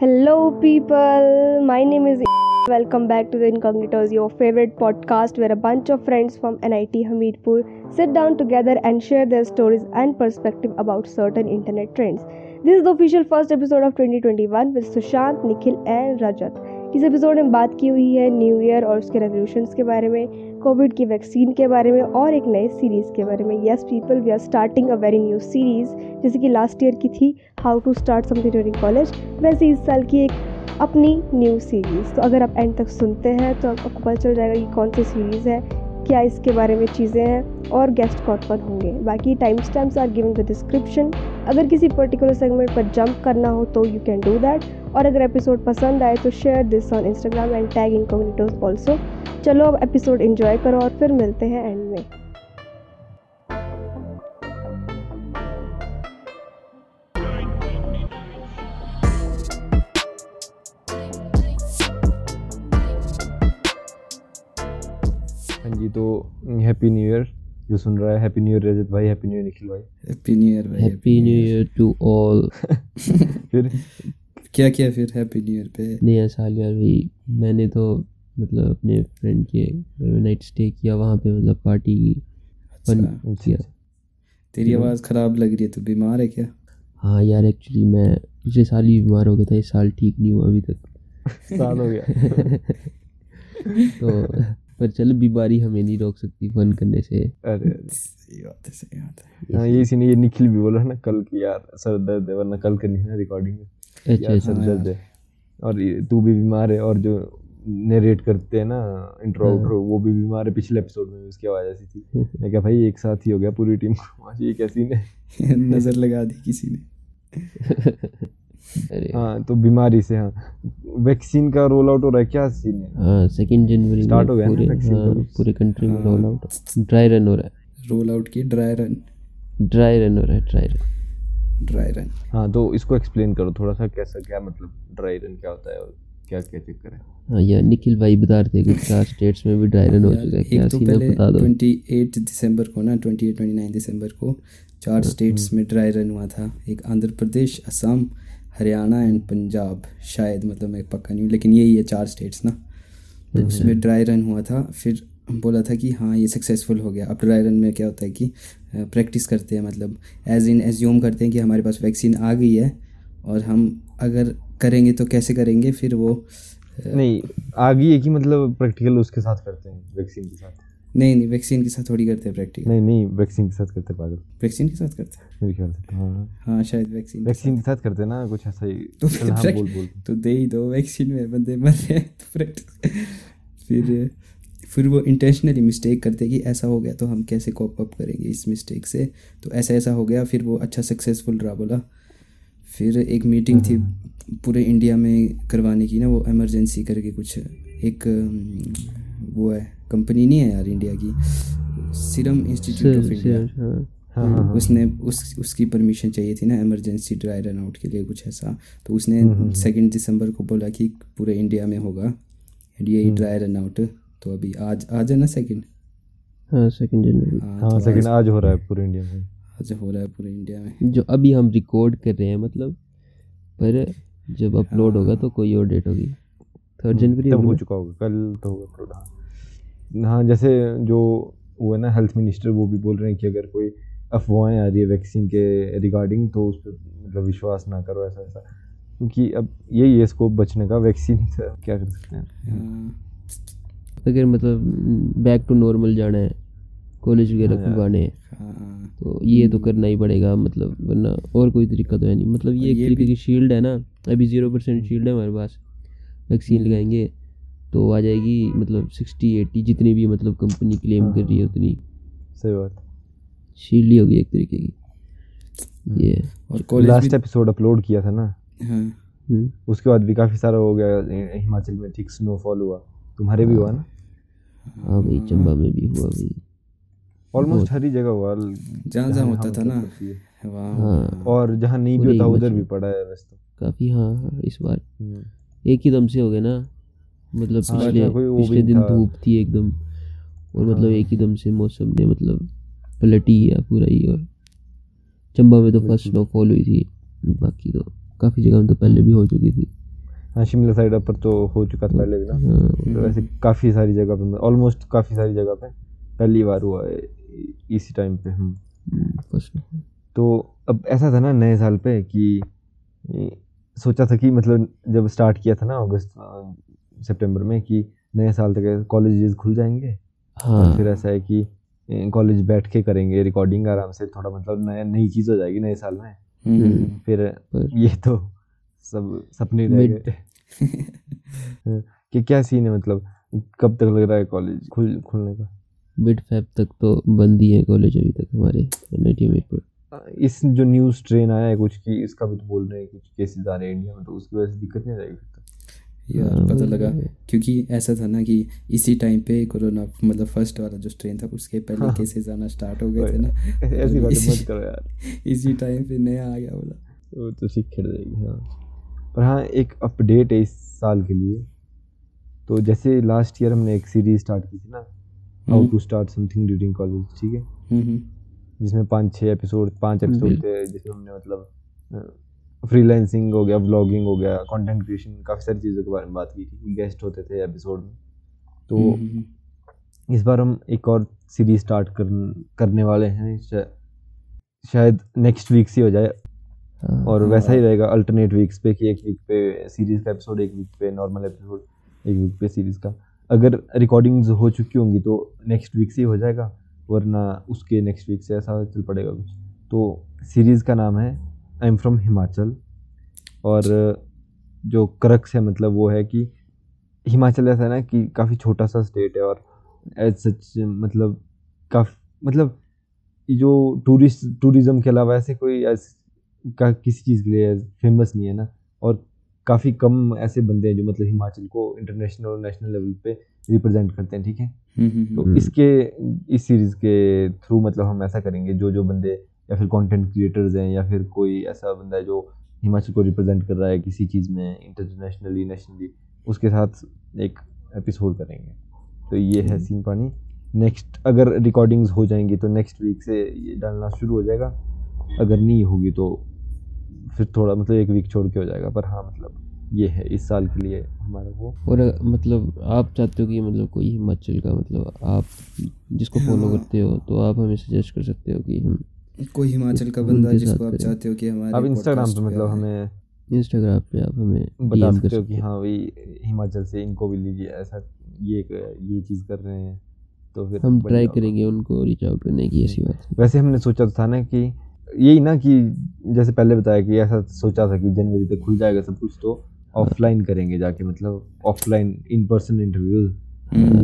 Hello, people. My name is. Welcome back to the Incognitos, your favorite podcast where a bunch of friends from NIT Hamidpur sit down together and share their stories and perspective about certain internet trends. This is the official first episode of 2021 with Sushant, Nikhil, and Rajat. इस episode में बात की हुई है new year और उसके resolutions के बारे में, कोविड की वैक्सीन के बारे में और एक नए सीरीज़ के बारे में। Yes people we are starting a very new series जैसे कि लास्ट ईयर की थी how to start something during college वैसे इस साल की एक अपनी न्यू सीरीज़ तो अगर आप एंड तक सुनते हैं तो आपको पता चल जाएगा कि कौन सी सीरीज़ है क्या इसके बारे में चीज़ें हैं और गेस्ट कौन कौन होंगे। बाकी time stamps are given the description अगर किसी पर्टिकुलर सेगमेंट पर जंप करना हो तो यू कैन डू दैट और अगर एपिसोड पसंद आए तो share this on Instagram and tag Incognitos also चलो अब एपिसोड इन्जॉय करो और फिर मिलते हैं एंड में। हाँ जी तो हैप्पी न्यू ईयर जो सुन रहा है हैप्पी न्यू ईयर रजत भाई हैप्पी न्यू ईयर निखिल भाई। हैप्पी न्यू ईयर भाई happy new year to all फिर? क्या किया फिर हैप्पी न्यू ईयर पे? नया साल यार भाई मैंने तो मतलब अपने फ्रेंड के घर में नाइट स्टे किया वहाँ पे मतलब पार्टी की फन अच्छा किया। तेरी आवाज़ खराब लग रही है तू बीमार है क्या? हाँ यार एक्चुअली मैं पिछले साल ही बीमार हो गया था इस साल ठीक नहीं हुआ अभी तक। साल हो गया। तो पर चलो बीमारी हमें नहीं रोक सकती फन करने से। अरे सही बात है सही बात है। हाँ ये इसी ने ये निखिल भी बोला ना कल की यार सर दर्द है वरना कल करनी है ना रिकॉर्डिंग अच्छा अच्छा। सर दर्द है। और तू भी बीमार है और जो नरेट करते हैं ना इंट्रो हाँ। आउट्रो वो भी बीमार है पिछले एपिसोड में भी उसकी आवाज़ ऐसी थी। मैं क्या भाई एक साथ ही हो गया पूरी टीम को आज ये कैसी ने? नज़र लगा दी किसी ने। हाँ तो बीमारी से हाँ। वैक्सीन का रोल आउट हो रहा है क्या सीन है? हाँ सेकेंड जनवरी Start में हो गया पूरे vaccine हाँ पूरे कंट्री में हाँ। रोल आउट ड्राई रन हो रहा है। रोल आउट की ड्राई रन ड्राई रन हो रहा है ड्राई रन ड्राई रन हाँ तो इसको एक्सप्लेन करो थोड़ा सा कैसा क्या मतलब ड्राई रन क्या होता है और क्या क्या चक्कर है? हाँ यार निखिल भाई बता रहे थे कुछ चार स्टेट्स में भी ड्राई रन हो चुका है। क्या एक तो सीन है पहले बता दो। ट्वेंटी एट दिसंबर को ना ट्वेंटी एट ट्वेंटी नाइन दिसंबर को चार स्टेट्स में ड्राई रन हुआ था। एक आंध्र प्रदेश असम हरियाणा एंड पंजाब शायद मतलब मैं पक्का नहीं हूँ लेकिन यही है चार स्टेट्स ना। तो उसमें ड्राई रन हुआ था फिर बोला था कि हाँ ये सक्सेसफुल हो गया। अब ड्राई रन में क्या होता है कि प्रैक्टिस करते हैं मतलब एज इन एज्यूम करते हैं कि हमारे पास वैक्सीन आ गई है और हम अगर करेंगे तो कैसे करेंगे फिर वो नहीं आ गई है कि मतलब प्रैक्टिकल उसके साथ करते हैं वैक्सीन के साथ। नहीं नहीं वैक्सीन के साथ थोड़ी करते हैं प्रैक्टिकल नहीं नहीं वैक्सीन के साथ करते पागल। वैक्सीन के साथ करते हैं? मेरे ख्याल से हाँ। हाँ शायद वैक्सीन वैक्सीन के साथ करते ना कुछ ऐसा ही तो हाँ फिर बोल बोल। तो दे ही दो वैक्सीन में बंदे मर रहे हैं तो प्रैक्टिस फिर फिर वो इंटेंशनली मिस्टेक करते कि ऐसा हो गया तो हम कैसे कॉप अप करेंगे इस मिस्टेक से? तो ऐसा ऐसा हो गया फिर वो अच्छा सक्सेसफुल रहा बोला। फिर एक मीटिंग थी पूरे इंडिया में करवाने की ना वो इमरजेंसी करके कुछ एक वो है कंपनी नहीं है यार इंडिया की। Serum Institute of India. हाँ हाँ हाँ। उसने उस उसकी परमिशन चाहिए थी ना इमरजेंसी ड्राई रन आउट के लिए कुछ ऐसा। तो उसने हम्म, सेकेंड दिसंबर को बोला कि पूरे इंडिया में होगा। एंड यही हम्म। ड्राई रन आउट तो अभी आज आज है ना सेकेंड हाँ सेकेंड जनवरी हाँ तो आज, आज हो रहा है पूरे इंडिया में। आज हो रहा है पूरे इंडिया में। जो अभी हम रिकॉर्ड कर रहे हैं मतलब पर जब अपलोड होगा तो कोई और डेट होगी। थर्ड जनवरी हो चुका होगा कल तो होगा अपलोड हाँ जैसे जो वो है ना हेल्थ मिनिस्टर वो भी बोल रहे हैं कि अगर कोई अफवाहें आ रही है वैक्सीन के रिगार्डिंग तो उस पर मतलब विश्वास ना करो ऐसा ऐसा। क्योंकि अब यही है स्कोप बचने का वैक्सीन से क्या कर सकते हैं? हाँ, अगर मतलब बैक टू नॉर्मल जाना है कॉलेज वगैरह हाँ खुलवाने हैं हाँ। तो ये तो करना ही पड़ेगा मतलब वरना और कोई तरीका तो है नहीं। मतलब ये एक ये तरीके की शील्ड है ना अभी ज़ीरो परसेंट शील्ड है हमारे पास वैक्सीन लगाएँगे। तो आ जाएगी मतलब सिक्सटी एट्टी जितनी भी मतलब कंपनी क्लेम कर रही है उतनी। सही बात। शील्ड ही होगी एक तरीके की। ये। और कॉलेज लास्ट एपिसोड अपलोड किया था ना? हाँ। हम्म, उसके बाद भी काफ़ी सारा हो गया हिमाचल में ठीक स्नोफॉल हुआ। तुम्हारे भी हुआ ना? हाँ भाई चंबा में भी हुआ भाई। ऑलमोस्ट हर ही जगह हुआ। जहाँ जहाँ होता था ना। हाँ। और जहाँ नहीं भी होता उधर भी पड़ा है वैसे तो। काफ़ी हाँ हाँ इस बार। हम्म। एक ही दम से हो गया ना? मतलब हाँ, पिछले पिछले दिन धूप थी एकदम और मतलब हाँ। एक ही दम से मौसम ने मतलब पलटी ही गया पूरा ही और चंबा में तो फ़र्स्ट। स्नोफॉल हुई थी बाकी तो काफ़ी जगह में तो पहले भी हो चुकी थी। हाँ शिमला साइड पर तो हो चुका था पहले भी ना। हाँ, तो वैसे काफ़ी सारी जगह पे ऑलमोस्ट काफ़ी सारी जगह पे पहली बार हुआ है इसी टाइम पे। हम हम्म, फ़र्स्ट तो अब ऐसा था ना नए साल पे कि सोचा था कि मतलब जब स्टार्ट किया था ना अगस्त सितंबर में कि नए साल तक कॉलेजेस खुल जाएँगे। और हाँ। फिर ऐसा है कि कॉलेज बैठ के करेंगे रिकॉर्डिंग आराम से थोड़ा मतलब नया नई चीज़ हो जाएगी नए साल में। हम्म, फिर ये तो सब सपने रह गए। हाँ, कि क्या सीन है मतलब कब तक लग रहा है कॉलेज खुल खुलने का? मिड फेब तक तो बंद ही है कॉलेज अभी तक हमारे एन आई इस जो न्यूज़ ट्रेन आया है कुछ की इसका भी तो बोल रहे हैं कुछ केसेस आ रहे हैं इंडिया में तो उसकी वजह से दिक्कत नहीं तो? यार हाँ, पता लगा। क्योंकि ऐसा था ना कि इसी टाइम पे कोरोना मतलब फ़र्स्ट वाला जो स्ट्रेन था उसके पहले हाँ। केसेस आना स्टार्ट हो गए थे ना। ऐसी बातें मत करो यार। इसी टाइम पे नया आ गया बोला वो तो सीख खिड़ जाएगी हाँ। पर हाँ एक अपडेट है इस साल के लिए। तो जैसे लास्ट ईयर हमने एक सीरीज़ स्टार्ट की थी ना। How. To start something during college ठीक है? हम्म, हम्म, जिसमें पाँच छः एपिसोड पाँच एपिसोड थे जिसमें हमने मतलब फ्रीलांसिंग हो गया व्लॉगिंग हो गया कंटेंट क्रिएशन काफ़ी सारी चीज़ों के बारे में बात की थी। गेस्ट होते थे एपिसोड में। तो हम्म, हम्म, इस बार हम एक और सीरीज़ स्टार्ट कर, करने वाले हैं। शा, शायद नेक्स्ट वीक से हो जाए। हाँ, और हाँ। वैसा ही रहेगा अल्टरनेट वीक्स पे कि एक वीक पे सीरीज़ का एपिसोड एक वीक पे नॉर्मल एपिसोड एक वीक पे सीरीज़ का। अगर रिकॉर्डिंग्स हो चुकी होंगी तो नेक्स्ट वीक से ही हो जाएगा वरना उसके नेक्स्ट वीक से ऐसा चल पड़ेगा कुछ। तो सीरीज़ का नाम है आई एम फ्रॉम हिमाचल और जो क्रक्स है मतलब वो है कि हिमाचल ऐसा है ना कि काफ़ी छोटा सा स्टेट है और एज सच मतलब काफ़ी मतलब जो टूरिस्ट टूरिज़्म के अलावा ऐसे कोई ऐस- का किसी चीज़ के लिए फ़ेमस नहीं है ना। और काफ़ी कम ऐसे बंदे हैं जो मतलब हिमाचल को इंटरनेशनल और नेशनल लेवल पे रिप्रेजेंट करते हैं ठीक है? हम्म, हम्म, तो हम्म, इसके इस सीरीज़ के थ्रू मतलब हम ऐसा करेंगे जो जो बंदे या फिर कंटेंट क्रिएटर्स हैं या फिर कोई ऐसा बंदा है जो हिमाचल को रिप्रेजेंट कर रहा है किसी चीज़ में इंटरनेशनली नेशनली उसके साथ एक एपिसोड करेंगे। तो ये है सीन पानी। नेक्स्ट अगर रिकॉर्डिंग्स हो जाएँगी तो नेक्स्ट वीक से ये डालना शुरू हो जाएगा। अगर नहीं होगी तो फिर थोड़ा मतलब एक वीक छोड़ के हो जाएगा। पर हाँ मतलब ये है इस साल के लिए हमारा वो। और मतलब आप चाहते हो कि मतलब कोई हिमाचल का मतलब आप जिसको फॉलो हाँ। करते हो तो आप हमें सजेस्ट कर सकते हो कि हम कोई हिमाचल का बंदा जिसको आप चाहते हो कि हमारे आप इंस्टाग्राम पे मतलब हमें इंस्टाग्राम पे आप हमें बता सकते हो कि हाँ। भाई हिमाचल से इनको भी लीजिए ऐसा ये ये चीज़ कर रहे हैं तो फिर हम ट्राई करेंगे उनको रीच आउट करने की ऐसी बात वैसे हमने सोचा तो था ना कि यही ना कि जैसे पहले बताया कि ऐसा सोचा था कि जनवरी तक खुल जाएगा सब कुछ तो ऑफलाइन करेंगे जाके मतलब ऑफलाइन इन पर्सन इंटरव्यूज़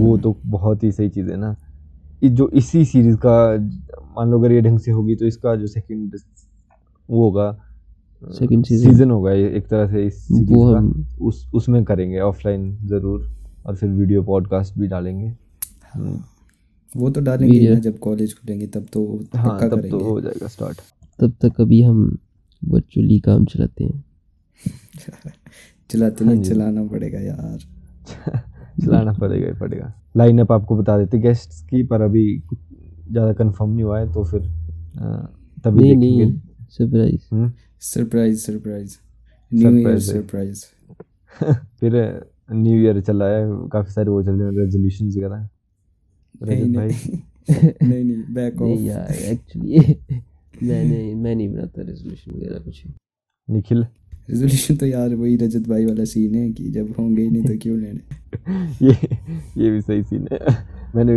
वो तो बहुत ही सही चीज़ है ना। जो इसी सीरीज़ का मान लो अगर ये ढंग से होगी तो इसका जो सेकंड वो होगा Second season। सीज़न होगा एक तरह से इस वो का। हम उस उसमें करेंगे ऑफलाइन ज़रूर और फिर वीडियो पॉडकास्ट भी डालेंगे। हम्म, वो तो डालेंगे ना जब कॉलेज खुलेंगे तब तो हाँ तब तो हो जाएगा स्टार्ट तब तक अभी हम वर्चुअली काम चलाते हैं। चलाते हाँ नहीं चलाना पड़ेगा यार। चलाना पड़ेगा ही पड़ेगा। लाइन अप आपको बता देते गेस्ट्स की पर अभी कुछ ज़्यादा कंफर्म नहीं हुआ है तो फिर तभी नहीं नहीं surprise surprise surprise new year है। सरप्राइज़ फिर न्यू ईयर चला है काफ़ी सारे वो चल रहे हैं रेजोल्यूशन वगैरह। नहीं नहीं। नहीं नहीं बैक ऑफ़ यार एक्चुअली मैंने मैं नहीं बनाता रेजोल्यूशन वगैरह कुछ। निखिल? रेजोल्यूशन तो यार वही रजत भाई वाला सीन है कि जब होंगे ही नहीं तो क्यों लेने? ये ये भी सही सीन है। मैंने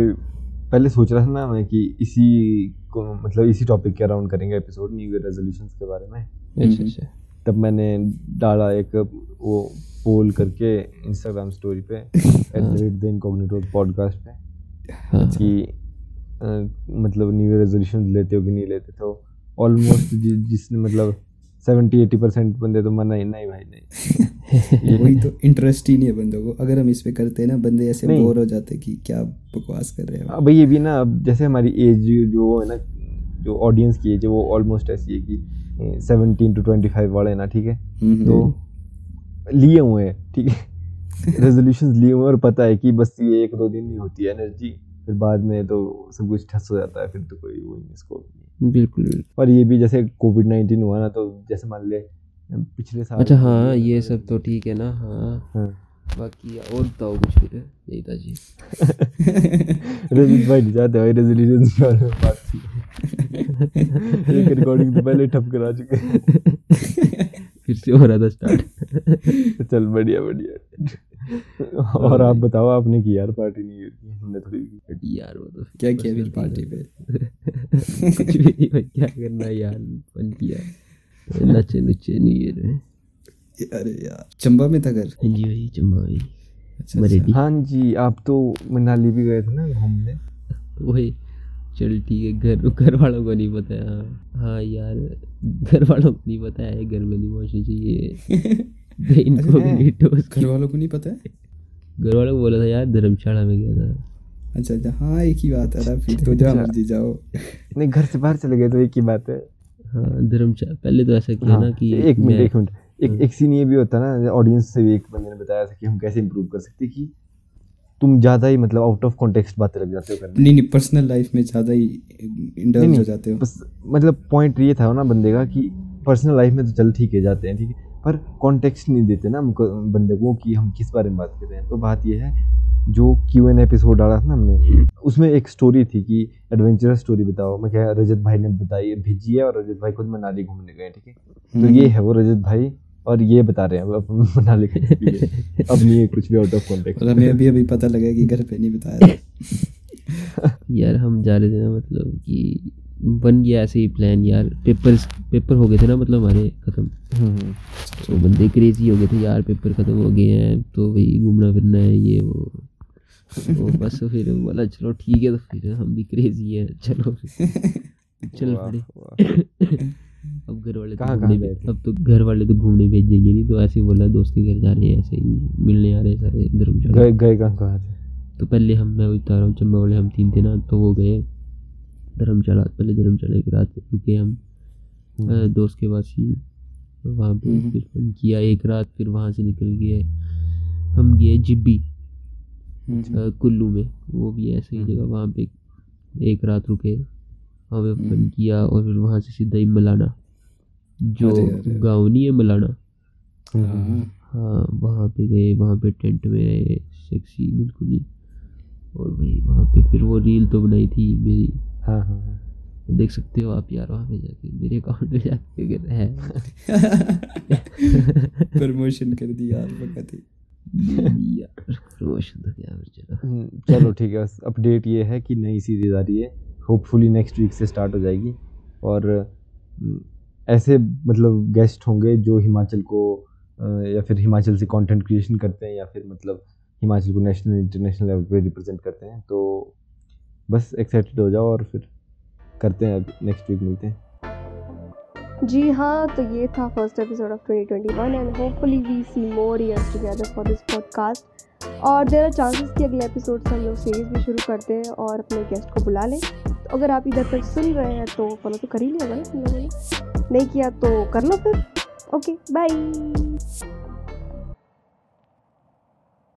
पहले सोच रहा था ना मैं कि इसी को मतलब इसी टॉपिक के अराउंड करेंगे एपिसोड न्यू ईयर रेजोल्यूशंस के बारे में। अच्छा अच्छा। तब मैंने डाला एक वो पोल करके इंस्टाग्राम स्टोरी पे at the rate the incognito podcast पे हाँ। कि मतलब न्यू ईयर रेजोल्यूशन लेते हो कि नहीं लेते? तो ऑलमोस्ट जिसने मतलब सेवेंटी एटी परसेंट बंदे तो मना ही नहीं भाई नहीं। वही तो इंटरेस्ट ही नहीं है बंदों को। अगर हम इस पे करते हैं ना बंदे ऐसे। बोर हो जाते कि क्या बकवास कर रहे हैं। अब ये भी ना अब जैसे हमारी एज जो है ना जो ऑडियंस की एज है वो ऑलमोस्ट ऐसी है कि सेवनटीन टू ट्वेंटी फाइव वाले ना ठीक है? हम्म, तो लिए हुए हैं ठीक है? रेजोल्यूशन लिए हुए हैं और पता है कि बस ये एक दो दिन नहीं होती है एनर्जी फिर बाद में तो सब कुछ ठस हो जाता है फिर तो कोई वो नहीं बिल्कुल बिल्कुल। और ये भी जैसे कोविड नाइन्टीन हुआ ना तो जैसे मान ले पिछले साल अच्छा हाँ ये सब तो ठीक है ना हाँ। हाँ। बाकी और बताओ कुछ फिर यही था जी। रजत भाई नहीं चाहते भाई रेजोल्यूशन के बारे में बात की। एक रिकॉर्डिंग तो पहले ठप करा चुके फिर से हो रहा था स्टार्ट चल बढ़िया बढ़िया। और आप बताओ आपने की यार पार्टी नहीं की? हमने थोड़ी की। यार वो तो क्या किया फिर पार्टी पे? है। कुछ भी नहीं भाई क्या करना यार फन किया नचे ईयर में अरे यार चंबा में था घर? हाँ जी भाई चंबा भाई। अच्छा मरेडी हाँ जी आप तो मनाली भी गए थे ना घूमने? वही चल ठीक है घर घर वालों को नहीं पता। है हाँ यार घर वालों को नहीं पता है घर में नहीं पहुंचनी चाहिए। The incognito घर वालों को नहीं पता है? घर वालों को बोला था यार धर्मशाला में गया था। अच्छा अच्छा। हाँ एक ही बात है फिर तो जहाँ मर्ज़ी जाओ। नहीं घर से बाहर चले गए तो एक ही बात है। हाँ धर्मशाला पहले तो ऐसा किया हाँ, ना कि एक मिनट एक मिनट। एक एक सीन ये भी होता है ना ऑडियंस से भी एक बंदे ने बताया था कि हम कैसे इम्प्रूव कर सकते कि तुम ज़्यादा ही मतलब आउट ऑफ़ कॉन्टेक्स्ट बातें लग जाते हो करने। नहीं नहीं पर्सनल लाइफ में ज़्यादा ही इंडल्ज नहीं, हो जाते हो। बस मतलब पॉइंट ये था ना बंदे का कि पर्सनल लाइफ में तो चल ठीक है जाते हैं ठीक है। पर कॉन्टेक्स्ट नहीं देते ना हमको बंदे को कि हम किस बारे में बात कर रहे हैं। तो बात यह है जो क्यू एन एपिसोड डाला था ना हमने उसमें एक स्टोरी थी कि एडवेंचरस स्टोरी बताओ। मैं क्या रजत भाई ने बताई भेजी है और रजत भाई खुद मनाली घूमने गए ठीक है? तो हम्म। ये है वो रजत भाई और ये बता रहे हैं अब मनाली का अब नहीं है कुछ भी आउट ऑफ़ कॉन्टेक्स्ट और हमें अभी अभी पता लगा कि घर पे नहीं बताया यार हम जा रहे थे ना मतलब कि बन गया ऐसे ही प्लान यार। पेपर पेपर हो गए थे ना मतलब हमारे ख़त्म। तो बंदे क्रेजी हो गए थे यार पेपर ख़त्म हो गए हैं तो वही घूमना फिरना है ये वो। तो बस फिर बोला चलो ठीक है तो फिर हम भी क्रेजी हैं। चलो चल पड़े। अब घर वाले तो कहाँ- कहाँ? अब तो घर वाले तो घूमने भेजेंगे नहीं तो ऐसे ही बोला दोस्त के घर जा रहे हैं ऐसे ही मिलने आ रहे हैं सारे धर्मशाला। गए गए कहाँ कहाँ थे? तो पहले हम मैं बता रहा हूँ चंबा वाले हम तीन थे ना तो वो गए धर्मशाला। पहले धर्मशाला एक रात रुके हम दोस्त के पास ही। वहाँ पे हम्म। फिर किया एक रात फिर वहाँ से निकल गए। हम गए जिब्बी। हम्म। कुल्लू में। वो भी ऐसे ही जगह वहाँ पे एक रात रुके वहाँ पे फन हम्म। किया और फिर वहाँ से सीधा ही मलाना जो। गाँव नहीं है मलाना? हाँ। हाँ वहाँ पे गए वहाँ पे टेंट में रहे सेक्सी बिल्कुल ही। और भाई वहाँ पे फिर वो रील तो बनाई थी मेरी। हाँ हाँ हाँ। देख सकते हो आप यार वहाँ पे जाके मेरे अकाउंट में जाके है। प्रमोशन कर दी यार वक्त तो फिर चलो हम्म, ठीक है बस अपडेट ये है कि नई सीरीज़ आ रही है। होपफुली नेक्स्ट वीक से स्टार्ट हो जाएगी। और हम्म, ऐसे मतलब गेस्ट होंगे जो हिमाचल को या फिर हिमाचल से कंटेंट क्रिएशन करते हैं या फिर मतलब हिमाचल को नेशनल इंटरनेशनल लेवल पे रिप्रेजेंट करते हैं। तो बस एक्साइटेड हो जाओ और फिर करते हैं नेक्स्ट वीक मिलते हैं। जी हाँ तो ये था first episode of 2021 and hopefully we see more years together for this podcast और देर आर चांसेस कि अगले एपिसोड से हम लोग सीरीज़ भी शुरू करते हैं और अपने गेस्ट को बुला लें। तो अगर आप इधर तक सुन रहे हैं तो फॉलो तो कर ही लिया नहीं किया तो कर लो फिर। Okay bye